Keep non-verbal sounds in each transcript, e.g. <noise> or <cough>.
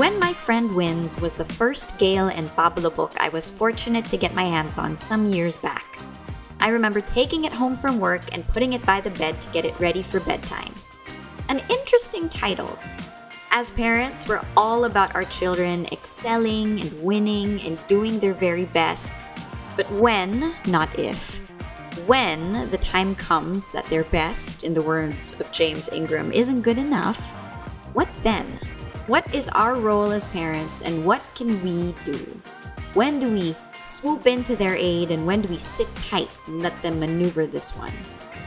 When My Friend Wins was the first Gail and Pablo book I was fortunate to get my hands on some years back. I remember taking it home from work and putting it by the bed to get it ready for bedtime. An interesting title. As parents, we're all about our children excelling and winning and doing their very best. But when, not if, when the time comes that their best, in the words of James Ingram, isn't good enough, what then? What is our role as parents and what can we do? When do we swoop into their aid and when do we sit tight and let them maneuver this one?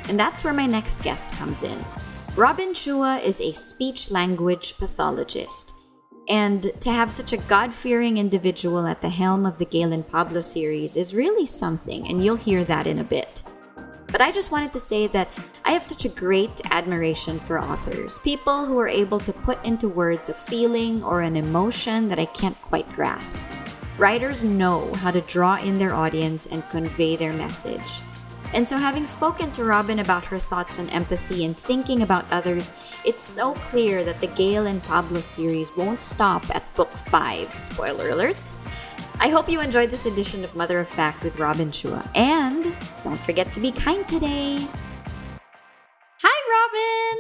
And that's where my next guest comes in. Robyn Chua is a speech language pathologist. And to have such a God fearing individual at the helm of the Gail and Pablo series is really something, and you'll hear that in a bit. But I just wanted to say that I have such a great admiration for authors, people who are able to put into words a feeling or an emotion that I can't quite grasp. Writers know how to draw in their audience and convey their message. And so, having spoken to Robyn about her thoughts on empathy and thinking about others, it's so clear that the Gail and Pablo series won't stop at book 5. Spoiler alert. I hope you enjoyed this edition of Mother of Fact with Robyn Chua. And don't forget to be kind today. Hi, Robyn!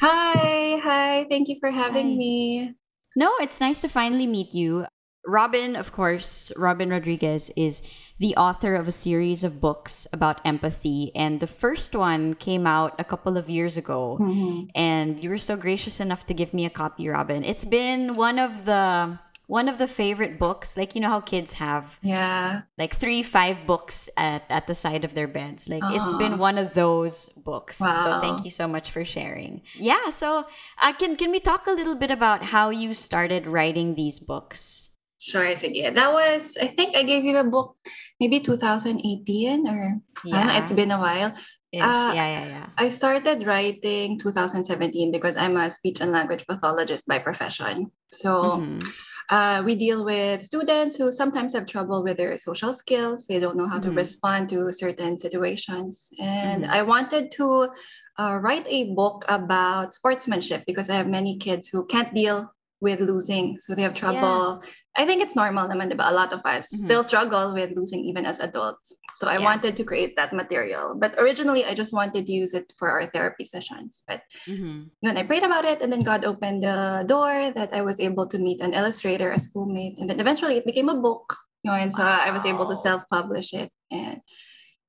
Hi, hi. Thank you for having Hi. me. No, it's nice to finally meet you. Robyn, of course, Robyn Rodriguez is the author of a series of books about empathy. And the first one came out a couple of years ago. Mm-hmm. And you were so gracious enough to give me a copy, Robyn. It's been one of the one of the favorite books. Like you know how kids have Yeah. like three, five books at, at the side of their beds. Like it's been one of those books. So thank you so much for sharing. Yeah. So uh, can can we talk a little bit about how you started writing these books? Sure, sige. That was, I think I gave you a book maybe 2018 or don't know, it's been a while. Uh, yeah, yeah, yeah. I started writing 2017 because I'm a speech and language pathologist by profession. So Mhm. Uh, we deal with students who sometimes have trouble with their social skills. They don't know how to Mhm. respond to certain situations. And Mhm. I wanted to uh, write a book about sportsmanship because I have many kids who can't deal with losing. So they have trouble. I think it's normal naman, diba? A lot of us Mhm. still struggle with losing even as adults. So I Yeah. wanted to create that material. But originally, I just wanted to use it for our therapy sessions. But Mhm. yun, I prayed about it, and then God opened the door that I was able to meet an illustrator, a schoolmate, and then eventually it became a book. You know, and so I was able to self-publish it, and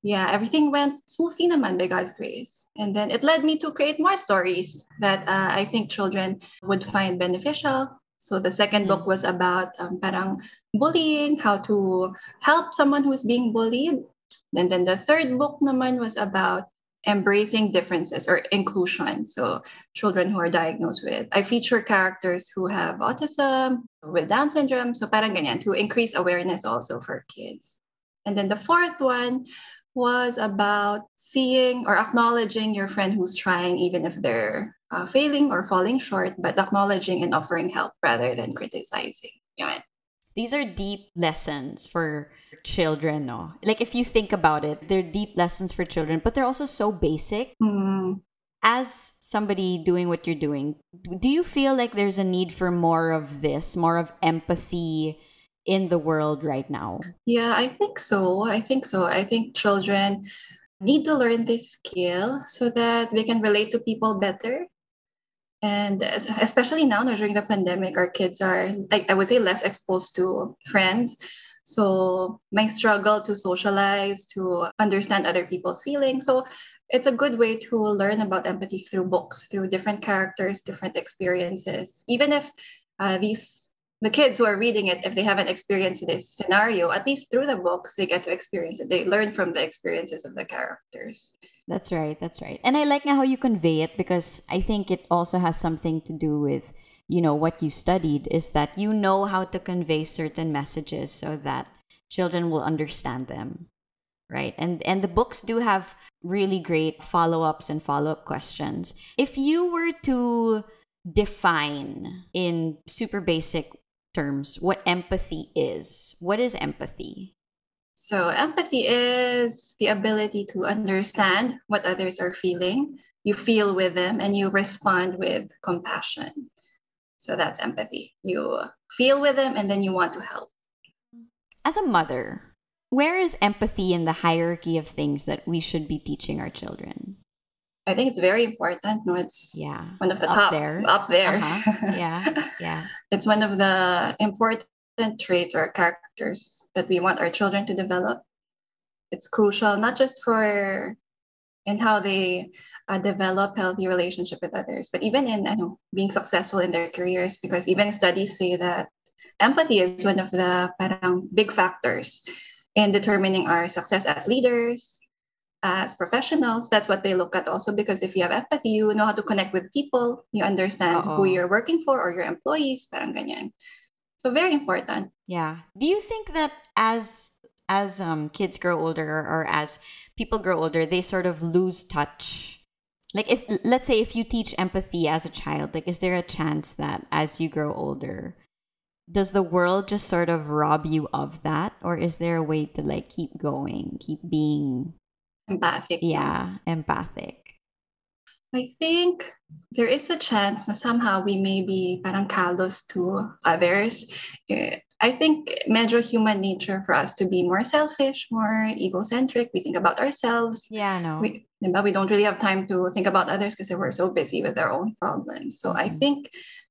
yeah, everything went smoothly naman by God's grace. And then it led me to create more stories that uh, I think children would find beneficial. So the 2nd Mhm. book was about um, parang bullying, how to help someone who's being bullied. And then the third book naman was about embracing differences or inclusion. So children who are diagnosed with. I feature characters who have autism, with Down syndrome, so parang ganyan, to increase awareness also for kids. And then the fourth one was about seeing or acknowledging your friend who's trying, even if they're uh, failing or falling short, but acknowledging and offering help rather than criticizing. Yun. These are deep lessons for children, no? Like if you think about it, they're deep lessons for children, but they're also so basic. Mm, as somebody doing what you're doing, do you feel like there's a need for more of this, more of empathy in the world right now? Yeah, I think so. I think so. I think children need to learn this skill so that they can relate to people better. And especially now, during the pandemic, our kids are, like, I would say, less exposed to friends. So, my struggle to socialize, to understand other people's feelings. So, it's a good way to learn about empathy through books, through different characters, different experiences. Even if uh, these the kids who are reading it, if they haven't experienced this scenario, at least through the books, they get to experience it. They learn from the experiences of the characters. That's right. That's right. And I like how you convey it because I think it also has something to do with, you know, what you studied is that you know how to convey certain messages so that children will understand them. Right. And and the books do have really great follow-ups and follow-up questions. If you were to define in super basic terms what empathy is, what is empathy? So, empathy is the ability to understand what others are feeling. You feel with them and you respond with compassion. So that's empathy. You feel with them and then you want to help. As a mother, where is empathy in the hierarchy of things that we should be teaching our children? I think it's very important. No, it's Yeah. one of the Up top there. up there. Uh-huh. Yeah. <laughs> Yeah. it's one of the important traits or characters that we want our children to develop. It's crucial not just for in how they uh, develop healthy relationship with others, but even in I know, being successful in their careers. Because even studies say that empathy is one of the parang big factors in determining our success as leaders, as professionals. That's what they look at also. Because if you have empathy, you know how to connect with people. You understand Oo. who you're working for or your employees. Parang ganyan. So very important. Yeah. Do you think that as as um kids grow older or as people grow older, they sort of lose touch? Like if let's say if you teach empathy as a child, like is there a chance that as you grow older, does the world just sort of rob you of that or is there a way to like keep going, keep being Empathic. yeah, empathic? I think there is a chance na somehow we may be parang callous to others. Eh, I think medyo human nature for us to be more selfish, more egocentric. We think about ourselves. Yeah, no. We, diba, we don't really have time to think about others because we're so busy with our own problems. So I Mhm. think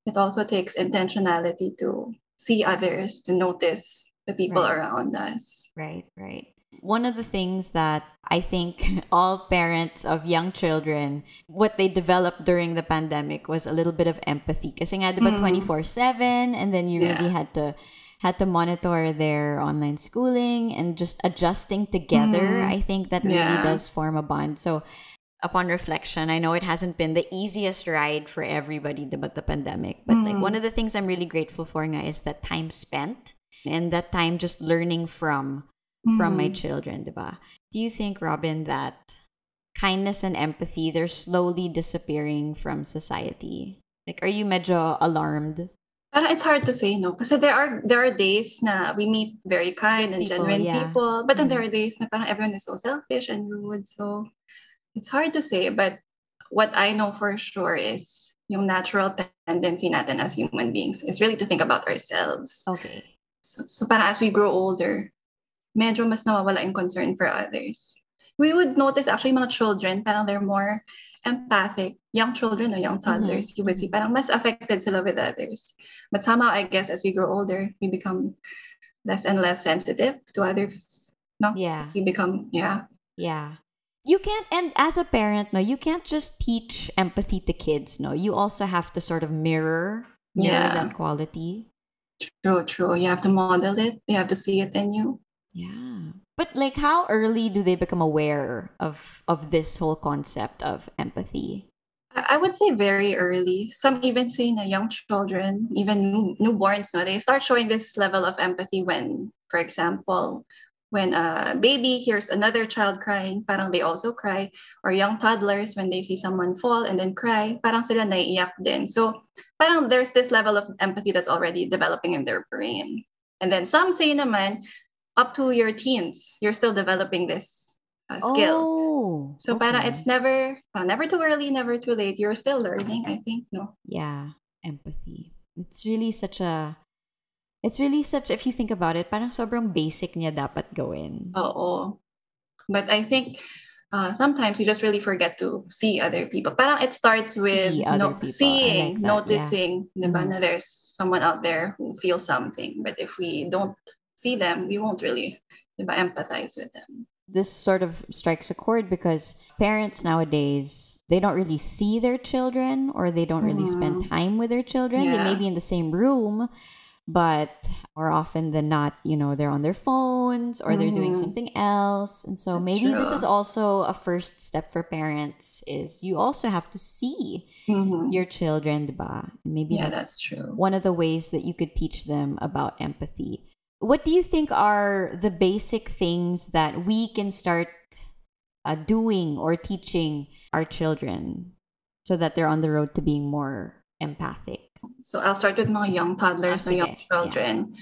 it also takes intentionality to see others, to notice the people Right. around us. Right, right. One of the things that I think <laughs> all parents of young children, what they developed during the pandemic was a little bit of empathy. Kasi nga, di ba, Mm. 24-7, and then you really had to had to monitor their online schooling and just adjusting together. Mm. I think that really does form a bond. So upon reflection, I know it hasn't been the easiest ride for everybody about the pandemic, but like Mm. one of the things I'm really grateful for nga is that time spent and that time just learning from from my Mm. children, diba? Do you think, Robyn, that kindness and empathy they're slowly disappearing from society? Like, are you medyo alarmed? Parang it's hard to say no kasi there are there are days na we meet very kind and people, genuine yeah. people but then Mhm. there are days na parang everyone is so selfish and rude so it's hard to say but what I know for sure is yung natural tendency natin as human beings is really to think about ourselves Okay. so, so parang as we grow older medyo mas nawawala yung concern for others we would notice actually mga children parang they're more empathic young children or young mm-hmm. toddlers you would see mm-hmm. parang mas affected sila with others but somehow I guess as we grow older we become less and less sensitive to others no Yeah. we become yeah Yeah. You can't, and as a parent, no, you can't just teach empathy to kids, no. You also have to sort of mirror, mirror Yeah. that quality. true true you have to model it you have to see it in you Yeah. But like how early do they become aware of of this whole concept of empathy? I would say very early. Some even say na young children, even new, newborns, no, they start showing this level of empathy when, for example, when a baby hears another child crying, parang they also cry. Or young toddlers, when they see someone fall and then cry, parang sila naiiyak din. So parang there's this level of empathy that's already developing in their brain. And then some say naman, up to your teens, you're still developing this uh, skill. Oh. So okay. it's never parang never too early, never too late. You're still learning, I think, no? yeah, empathy. It's really such a It's really such if you think about it, parang sobrang basic niya dapat gawin. Oo. But I think uh, sometimes you just really forget to see other people. Parang it starts with See no, seeing, like that, yeah. noticing, diba, Mhm. there's someone out there who feels something. But if we don't see them, we won't really diba, empathize with them. This sort of strikes a chord because parents nowadays, they don't really see their children or they don't really spend time with their children. They may be in the same room, but more often than not, you know, they're on their phones or they're doing Mhm. something else. And so That's maybe this is also a first step for parents is you also have to see Mhm. your children, diba? Maybe Yeah, that's, that's true. one of the ways that you could teach them about empathy. What do you think are the basic things that we can start uh, doing or teaching our children so that they're on the road to being more empathic? So I'll start with mga young toddlers or young children.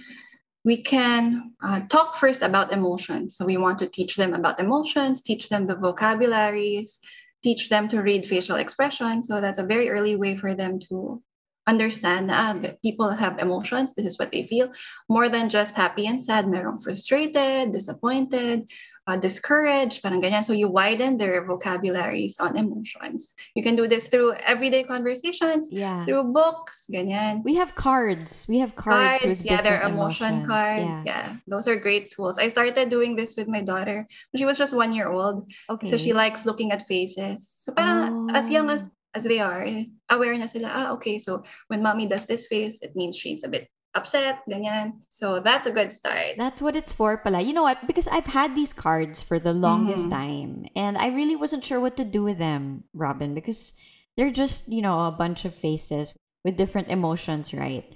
We can uh, talk first about emotions. So we want to teach them about emotions, teach them the vocabularies, teach them to read facial expressions. So that's a very early way for them to understand na ah, that people have emotions. This is what they feel. More than just happy and sad. Merong frustrated, disappointed, uh, discouraged, parang ganyan. So you widen their vocabularies on emotions. You can do this through everyday conversations, Yeah. through books, ganyan. We have cards. We have cards, with yeah, their emotion emotions. cards. Yeah. Yeah. those are great tools. I started doing this with my daughter when she was just one year old. Okay. So she likes looking at faces. So parang as young as Oh. As they are, aware na sila, ah, okay, so when mommy does this face, it means she's a bit upset, ganyan. So that's a good start. That's what it's for pala. You know what? Because I've had these cards for the longest Mhm. time and I really wasn't sure what to do with them, Robyn, because they're just, you know, a bunch of faces with different emotions, right?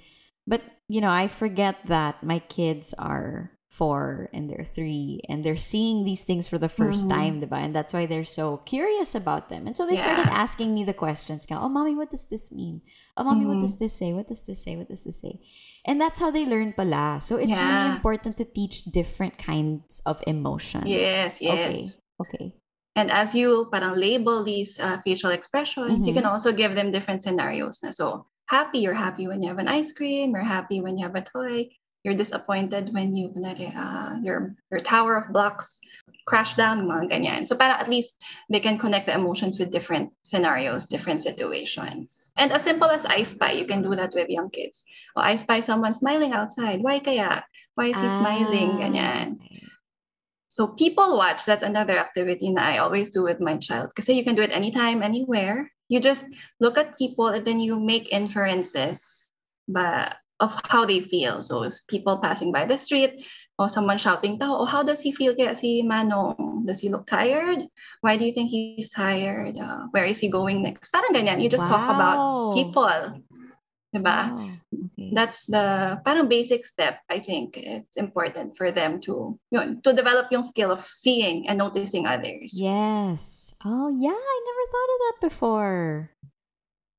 But, you know, I forget that my kids are four and they're three and they're seeing these things for the 1st Mhm. time, diba? And that's why they're so curious about them. And so they started asking me the questions. Oh, mommy, what does this mean? Oh, mommy, what Mhm. does this say? What does this say? What does this say? And that's how they learn pala. So it's really important to teach different kinds of emotions. Yes, Okay. yes. Okay. And as you parang label these uh, facial expressions, you Mhm. can also give them different scenarios. Na. So happy, you're happy when you have an ice cream, you're happy when you have a toy, you're disappointed when you kunwari, uh, your your tower of blocks crash down, mga ganyan. So para at least they can connect the emotions with different scenarios, different situations. And as simple as I spy, you can do that with young kids. Oh, I spy someone smiling outside. Why kaya? Why is he smiling? Ah, Ganyan. So people watch, that's another activity that I always do with my child. Because you can do it anytime, anywhere. You just look at people and then you make inferences but of how they feel. So if people passing by the street or someone shouting, oh, how does he feel kaya si Manong? Does he look tired? Why do you think he's tired? Uh, where is he going next? Parang ganyan. You just talk about people. Diba? Wow. Okay. that's the parang basic step I think it's important for them to yun, to develop yung skill of seeing and noticing others. Yes. Oh, yeah. I never thought of that before.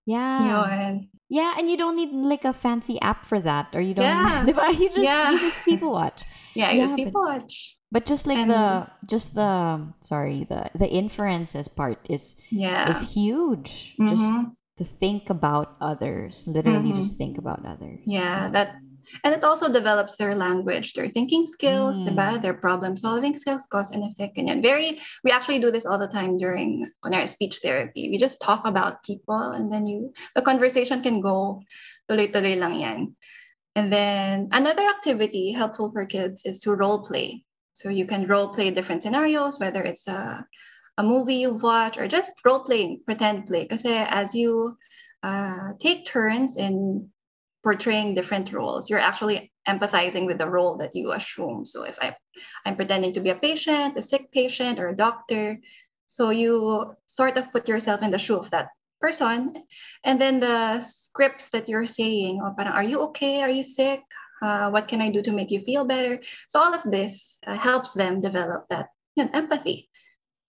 Yeah. Yun. Yeah, and you don't need like a fancy app for that, or you don't. Yeah. <laughs> Diba? You just Yeah. you just people watch. <laughs> Yeah, Yeah, just but- watch. But just like And- the just the sorry the the inferences part is Yeah. is huge. Just Mhm. to think about others, literally Mhm. just think about others. Yeah, that and it also develops their language, their thinking skills, Mm. diba? their problem solving skills, cause and effect. Ganyan. Very we actually do this all the time during kunwari, speech therapy. We just talk about people and then you the conversation can go tuloy-tuloy lang yan. And then another activity helpful for kids is to role play. So you can role play different scenarios, whether it's a, a movie you watch or just role playing, pretend play. Because as you uh, take turns in portraying different roles, you're actually empathizing with the role that you assume. So if I, I'm pretending to be a patient, a sick patient, or a doctor, so you sort of put yourself in the shoe of that person, and then the scripts that you're saying, oh, parang, are you okay? Are you sick? Uh, what can I do to make you feel better? So all of this uh, helps them develop that yun, empathy.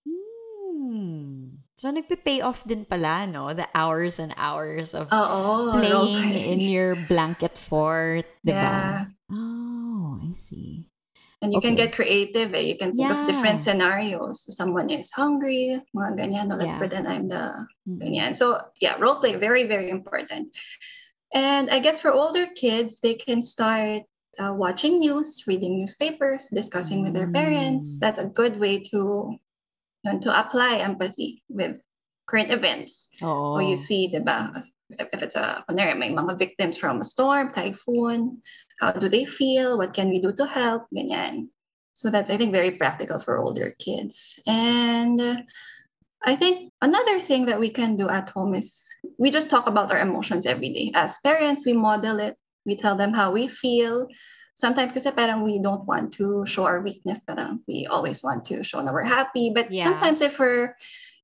Hmm. So nagpe-pay off din pala, no? The hours and hours of Oo, playing in your blanket fort, diba? Yeah. Oh, I see. And you can get creative. Eh. You can think of different Yeah. scenarios. Someone is hungry, mga ganyan. No, let's Yeah. pretend I'm the Mm-mm. ganyan. So yeah, role play very very important. And I guess for older kids, they can start uh, watching news, reading newspapers, discussing with their parents. Mm. That's a good way to yun, to apply empathy with current events. Or you see, diba, if if it's a, kunwari, may mga victims from a storm, typhoon, how do they feel? What can we do to help? Ganyan. So that's, I think, very practical for older kids. And uh, I think another thing that we can do at home is we just talk about our emotions every day. As parents, we model it. We tell them how we feel. Sometimes kasi parang we don't want to show our weakness, parang we always want to show that we're happy. But Yeah. sometimes if we're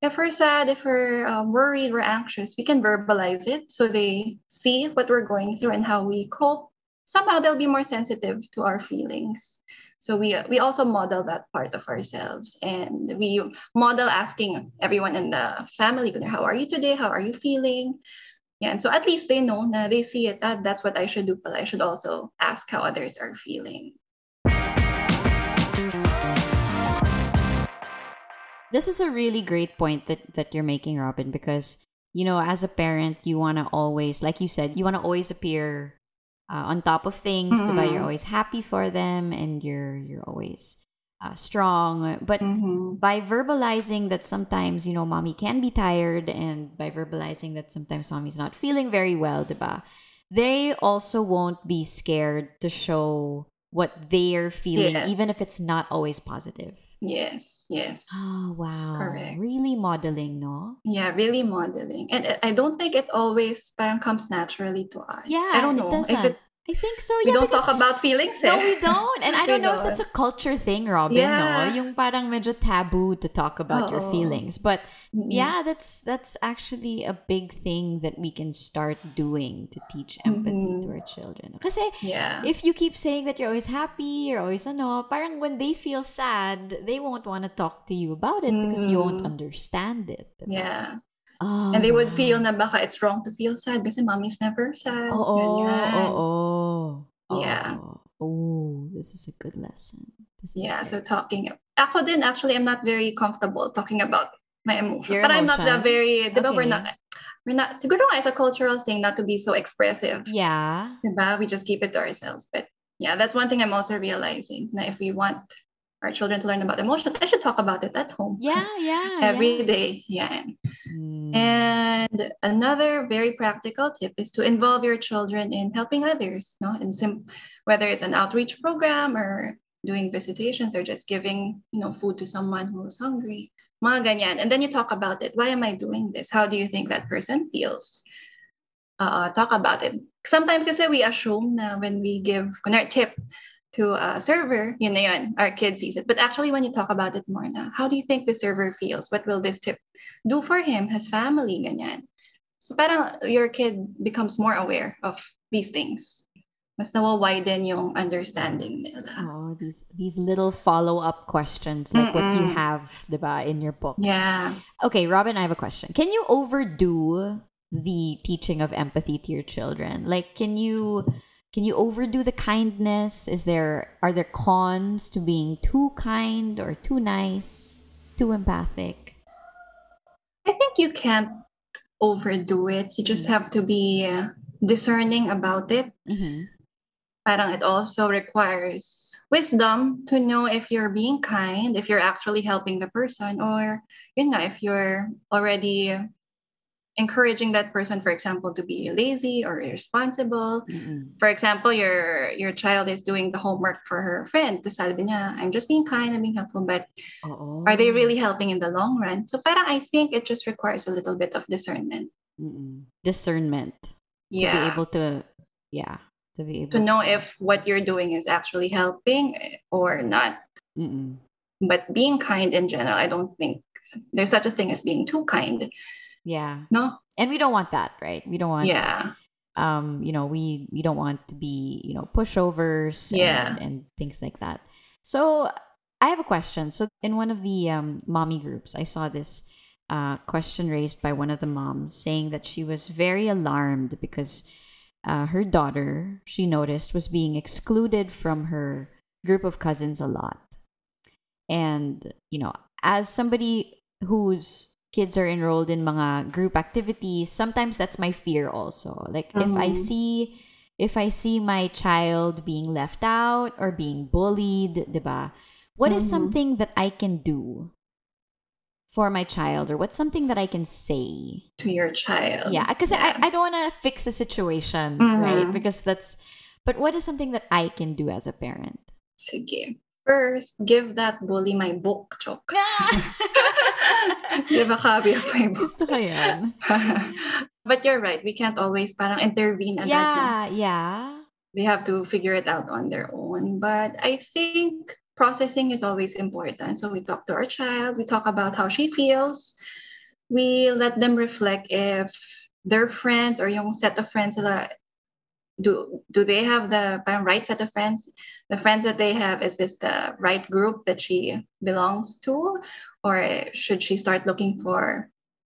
if we're sad, if we're um, worried, we're anxious, we can verbalize it so they see what we're going through and how we cope. Somehow they'll be more sensitive to our feelings. So we we also model that part of ourselves, and we model asking everyone in the family, "How are you today? How are you feeling?" Yeah, and so at least they know, na they see it. That that's what I should do, but I should also ask how others are feeling. This is a really great point that, that you're making, Robyn, because you know, as a parent, you want to always, like you said, you want to always appear uh, on top of things. Mm-hmm. diba? You're always happy for them, and you're you're always uh, strong. But Mhm. by verbalizing that sometimes you know mommy can be tired, and by verbalizing that sometimes mommy's not feeling very well, diba? They also won't be scared to show what they're feeling, Yes. even if it's not always positive. Yes, yes. Oh wow! Correct. Really modeling, no? Yeah, really modeling. And I- I don't think it always parang comes naturally to us. Yeah, I don't know. It doesn't. it, I think so. we yeah, don't talk about feelings. no, eh. we don't, and I <laughs> We don't know if that's a culture thing, Robyn. Yeah. No, yung parang medyo taboo to talk about your feelings, but Mm-mm. yeah, that's that's actually a big thing that we can start doing to teach empathy to Mhm. our children. Kasi Yeah. if you keep saying that you're always happy, you're always ano, parang when they feel sad, they won't want to talk to you about it because you won't Mm. understand it. yeah. Oh, And they would feel na baka it's wrong to feel sad kasi mommy's never sad. Oo, Ganyan. oo. Yeah. oo. Oh, this is a good lesson. This is Yeah, so talking. Ako din, actually, I'm not very comfortable talking about my emotions. Your but I'm not that very, di ba, we're not, we're not, siguro nga, it's a cultural thing not to be so expressive. Yeah. Diba? We just keep it to ourselves. But yeah, that's one thing I'm also realizing. Na if we want our children to learn about emotions, I should talk about it at home. Yeah, yeah. <laughs> Every yeah. day. Yeah. Mm. And another very practical tip is to involve your children in helping others, no? In sim- whether it's an outreach program or doing visitations or just giving, you know, food to someone who's hungry. Mga ganyan. And then you talk about it. Why am I doing this? How do you think that person feels? Uh, talk about it. Sometimes kasi we assume na when we give kunwari tip to a server, yun na yun, our kid sees it. But actually, when you talk about it more na, how do you think the server feels? What will this tip do for him, his family, ganyan. So parang your kid becomes more aware of these things. Mas nawa-widen yung understanding nila. Oh, these these little follow-up questions like what you Mm-mm. have, diba, in your books. Yeah. Okay, Robyn, I have a question. Can you overdo the teaching of empathy to your children? Like can you can you overdo the kindness? Is there are there cons to being too kind or too nice, too empathic? I think you can't overdo it. You just have to be uh, discerning about it. Mm-hmm. Parang it also requires wisdom to know if you're being kind, if you're actually helping the person, or you know if you're already encouraging that person, for example, to be lazy or irresponsible. Mm-mm. For example, your your child is doing the homework for her friend. Tapos sabi niya, I'm just being kind, I'm being helpful, but Oo. are they really helping in the long run? So parang I think it just requires a little bit of discernment. Mm-mm. discernment to be able to yeah to be able to know if what you're doing is actually helping eh, or not. Mm-mm. But being kind in general, I don't think there's such a thing as being too kind. Yeah No? and we don't want that right we don't want Yeah. um you know we we don't want to be you know pushovers Yeah. and, and things like that so i have a question so in one of the um, mommy groups i saw this uh, question raised by one of the moms saying that she was very alarmed because uh, her daughter she noticed was being excluded from her group of cousins a lot and you know as somebody whose kids are enrolled in mga group activities sometimes that's my fear also like if i Mhm. see if i see my child being left out or being bullied diba what is Mhm. something that i can do for my child or what's something that i can say To your child. yeah because Yeah. I, I don't want to fix the situation right Mhm. because that's but what is something that i can do as a parent Sige. First, give that bully my book, jokes. <laughs> give a copy of my book. gusto ko yan <laughs> but you're right. We can't always parang intervene no? yeah yeah they have to figure it out on their own. But I think processing is always important. So we talk to our child, we talk about how she feels, we let them reflect if their friends or yung set of friends do do they have the right set of friends? The friends that they have is this the right group that she belongs to, or should she start looking for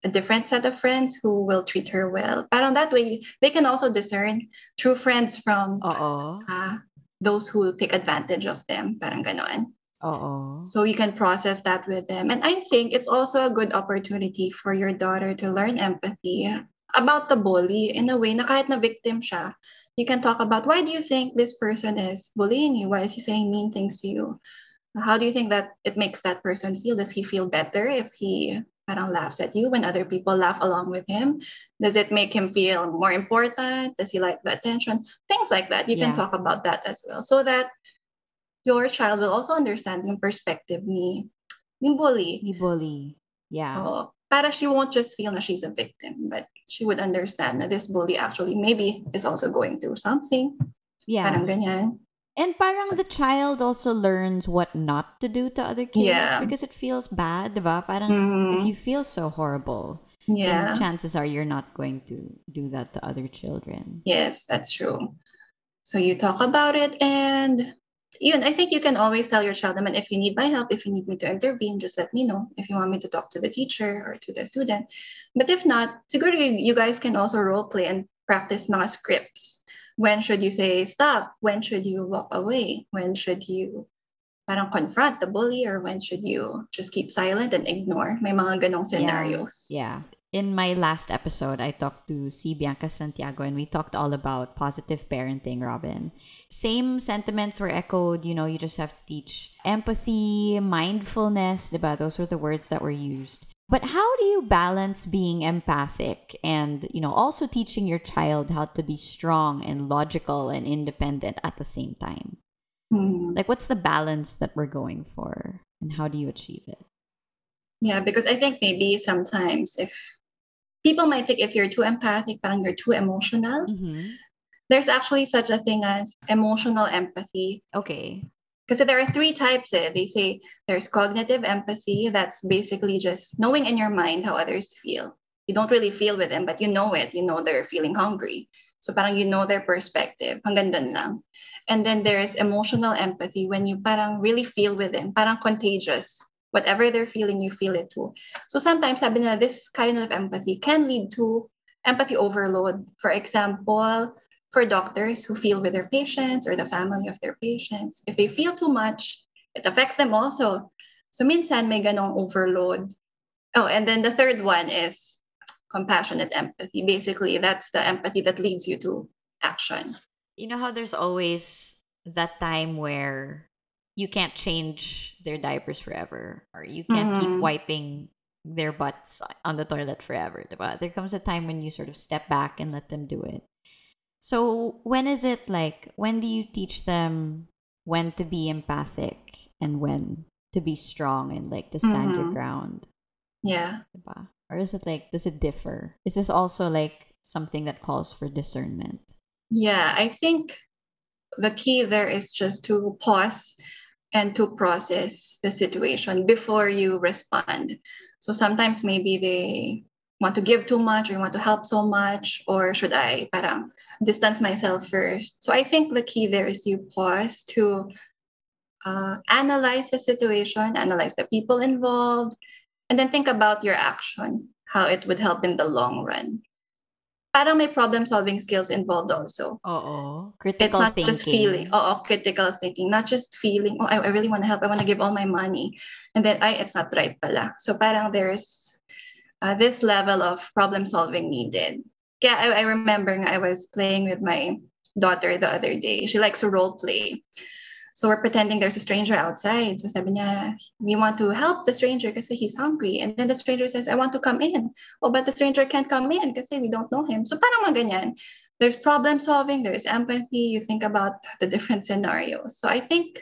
a different set of friends who will treat her well? But on that way they can also discern true friends from uh, those who take advantage of them. Parang ganon. Oh. So you can process that with them. And I think it's also a good opportunity for your daughter to learn empathy about the bully in a way na kahit na victim siya, you can talk about why do you think this person is bullying you? Why is he saying mean things to you? How do you think that it makes that person feel? Does he feel better if he parang laughs at you when other people laugh along with him? Does it make him feel more important? Does he like the attention? Things like that. You Yeah. can talk about that as well. So that your child will also understand yung perspective ni, ni bully. Ni bully. Yeah. Oo. para she won't just feel that she's a victim, but she would understand that this bully actually maybe is also going through something. yeah. Parang ganyan. And parang the child also learns what not to do to other kids Yeah. because it feels bad, diba? Parang Mhm. if you feel so horrible, Yeah. chances are you're not going to do that to other children. Yes, that's true. So you talk about it and yun, I think you can always tell your child, naman, if you need my help, if you need me to intervene, just let me know. If you want me to talk to the teacher or to the student. But if not, siguro you, you guys can also role play and practice mga scripts. When should you say stop? When should you walk away? When should you parang confront the bully or when should you just keep silent and ignore? May mga ganong scenarios. Yeah. In my last episode, I talked to C. Bianca Santiago and we talked all about positive parenting, Robyn. Same sentiments were echoed. You know, you just have to teach empathy, mindfulness, diba? Those were the words that were used. But how do you balance being empathic and, you know, also teaching your child how to be strong and logical and independent at the same time? Hmm. Like, what's the balance that we're going for and how do you achieve it? Yeah, because I think maybe sometimes if people might think if you're too empathic, parang you're too emotional. Mm-hmm. There's actually such a thing as emotional empathy. Okay. Because there are three types. Eh. They say there's cognitive empathy. That's basically just knowing in your mind how others feel. You don't really feel with them, but you know it. You know they're feeling hungry. So parang you know their perspective. Hanggang dun lang. And then there's emotional empathy when you parang really feel with them. Parang contagious. Whatever they're feeling, you feel it too. So sometimes sabi nila, this kind of empathy can lead to empathy overload. For example, for doctors who feel with their patients or the family of their patients, if they feel too much, it affects them also. So minsan may ganong overload. Oh, and then the third one is compassionate empathy. Basically, that's the empathy that leads you to action. You know how there's always that time where you can't change their diapers forever or you can't keep Mhm. wiping their butts on the toilet forever. But There comes a time when you sort of step back and let them do it. So when is it like when do you teach them when to be empathic and when to be strong and like to stand your Mhm. ground? Yeah. Diba? Or is it like does it differ? Is this also like something that calls for discernment? Yeah, I think the key there is just to pause and to process the situation before you respond. So sometimes maybe they want to give too much or you want to help so much, or should I parang distance myself first? So I think the key there is you pause to uh, analyze the situation, analyze the people involved, and then think about your action, how it would help in the long run. Parang may problem solving skills involved also. Oh, It's critical not thinking. just feeling, oh, critical thinking, not just feeling, oh, I, I really want to help, I want to give all my money. And then, I, it's not right pala. So parang there's uh, this level of problem solving needed. Yeah, I, I remember I was playing with my daughter the other day. She likes to role play. So we're pretending there's a stranger outside. So sabi niya, we want to help the stranger because he's hungry. And then the stranger says, I want to come in. Oh, but the stranger can't come in because we don't know him. So parang mga ganyan. There's problem solving, there's empathy. You think about the different scenarios. So I think,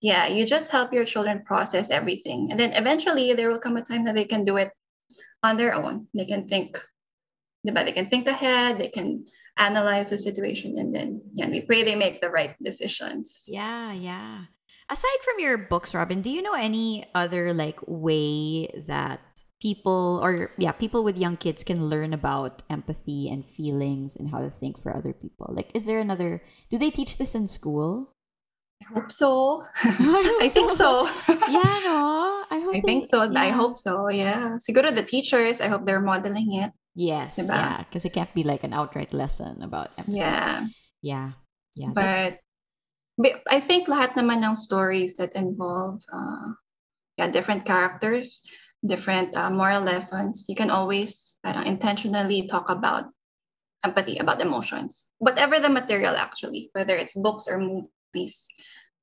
yeah, you just help your children process everything. And then eventually there will come a time that they can do it on their own. They can think, diba? They can think ahead, they can analyze the situation, and then yeah, we pray they make the right decisions. Yeah, yeah. Aside from your books, Robyn, do you know any other like way that people or yeah, people with young kids can learn about empathy and feelings and how to think for other people? Like is there another do they teach this in school? I hope so. hope I think so. yeah, no. I hope I they- think so. I hope so. Yeah. Siguro the teachers, I hope they're modeling it. Yes, Diba? yeah, because it can't be like an outright lesson about empathy. Yeah. Yeah. Yeah. But But I think lahat naman ng stories that involve uh, yeah, different characters, different uh, moral lessons, you can always parang intentionally talk about empathy, about emotions. Whatever the material actually, whether it's books or movies.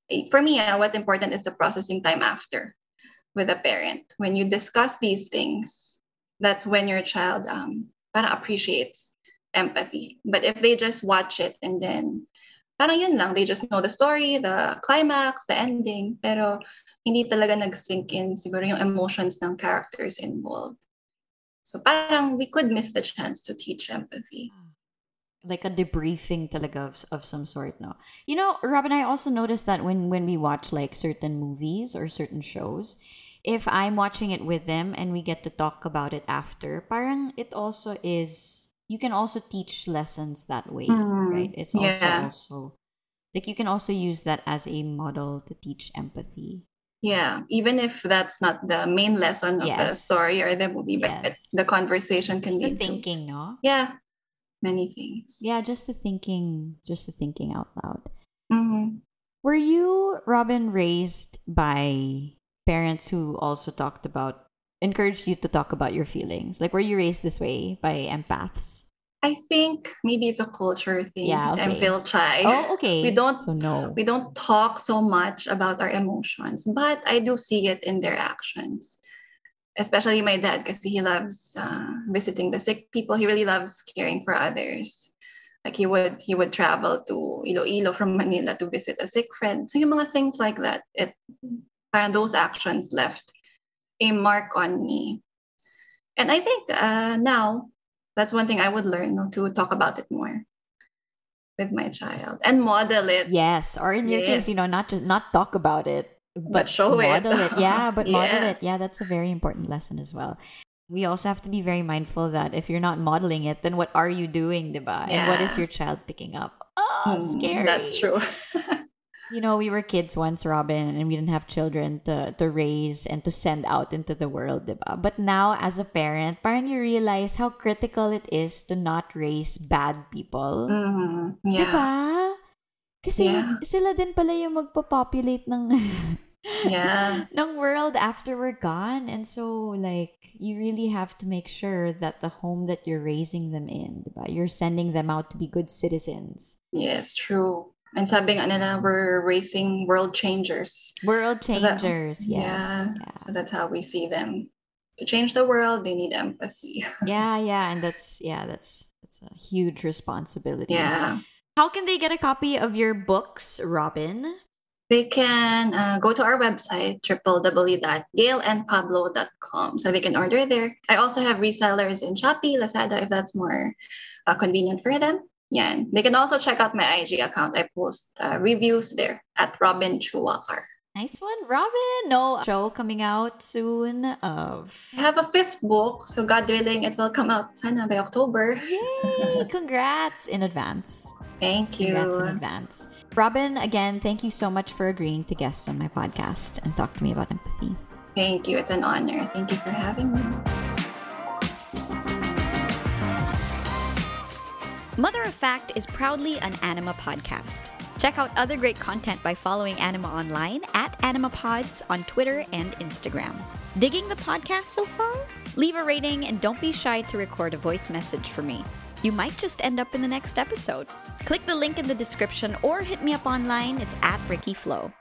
Eh, For me, uh, what's important is the processing time after with a parent. When you discuss these things, that's when your child um, parang appreciates empathy. But if they just watch it and then parang yun lang, they just know the story, the climax, the ending, pero hindi talaga nag-sink in siguro yung emotions ng characters involved. So parang we could miss the chance to teach empathy. Like a debriefing talaga of, of some sort no? You know robyn i also noticed that when when we watch like certain movies or certain shows if i'm watching it with them and we get to talk about it after parang it also is you can also teach lessons that way Mm, right? It's also yeah. also like you can also use that as a model to teach empathy. Yeah, even if that's not the main lesson of the story or the movie, but Yes. the conversation can be the to thinking no? Yeah, many things. yeah just the thinking just the thinking out loud Mhm. Were you, Robyn, raised by parents who also talked about, encouraged you to talk about your feelings? Like, were you raised this way by empaths? I think maybe it's a culture thing. Yeah, I'm okay. feel shy. Oh, okay. We don't- So, no. we don't talk so much about our emotions, but I do see it in their actions. Especially my dad, because he loves uh, visiting the sick people. He really loves caring for others. Like he would he would travel to Iloilo from Manila to visit a sick friend. So yung mga things like that, it parang those actions left a mark on me. And I think uh, now that's one thing I would learn to talk about it more with my child and model it. Yes. Or in your case, you know, not just not talk about it, but, show it. model it. Yeah, <laughs> but model it. Yeah, that's a very important lesson as well. We also have to be very mindful that if you're not modeling it, then what are you doing, diba? And what is your child picking up? Oh, Mm, scary. That's true. <laughs> You know, we were kids once, Robyn, and we didn't have children to, to raise and to send out into the world, diba? But now, as a parent, parang you realize how critical it is to not raise bad people. Mhm. Yeah. Diba? Kasi Yeah. sila din pala yung magpopopulate ng, <laughs> Yeah. ng world after we're gone. And so, like, you really have to make sure that the home that you're raising them in, diba? You're sending them out to be good citizens. Yes, true. And sabi nga nila, we're raising world changers. World So that- changers, yes. Yeah. yeah. So that's how we see them. To change the world, they need empathy. <laughs> yeah yeah and that's yeah that's that's a huge responsibility Yeah. How can they get a copy of your books robyn They can uh, go to our website, www.gailandpablo.com. So they can order there. I also have resellers in Shopee, Lazada, if that's more uh, convenient for them. Yeah. and They can also check out my IG account. I post uh, reviews there at Robyn Chuakar. Nice one robyn no show coming out soon of I have a fifth book, so God willing, it will come out sana by October. yay <laughs> congrats in advance Thank you. congrats in advance robyn again thank you so much for agreeing to guest on my podcast and talk to me about empathy Thank you. It's an honor. Thank you for having me. Mother of Fact is proudly an Anima podcast. Check out other great content by following Anima online at AnimaPods on Twitter and Instagram. Digging the podcast so far? Leave a rating and don't be shy to record a voice message for me. You might just end up in the next episode. Click the link in the description or hit me up online. It's at Riki Flo.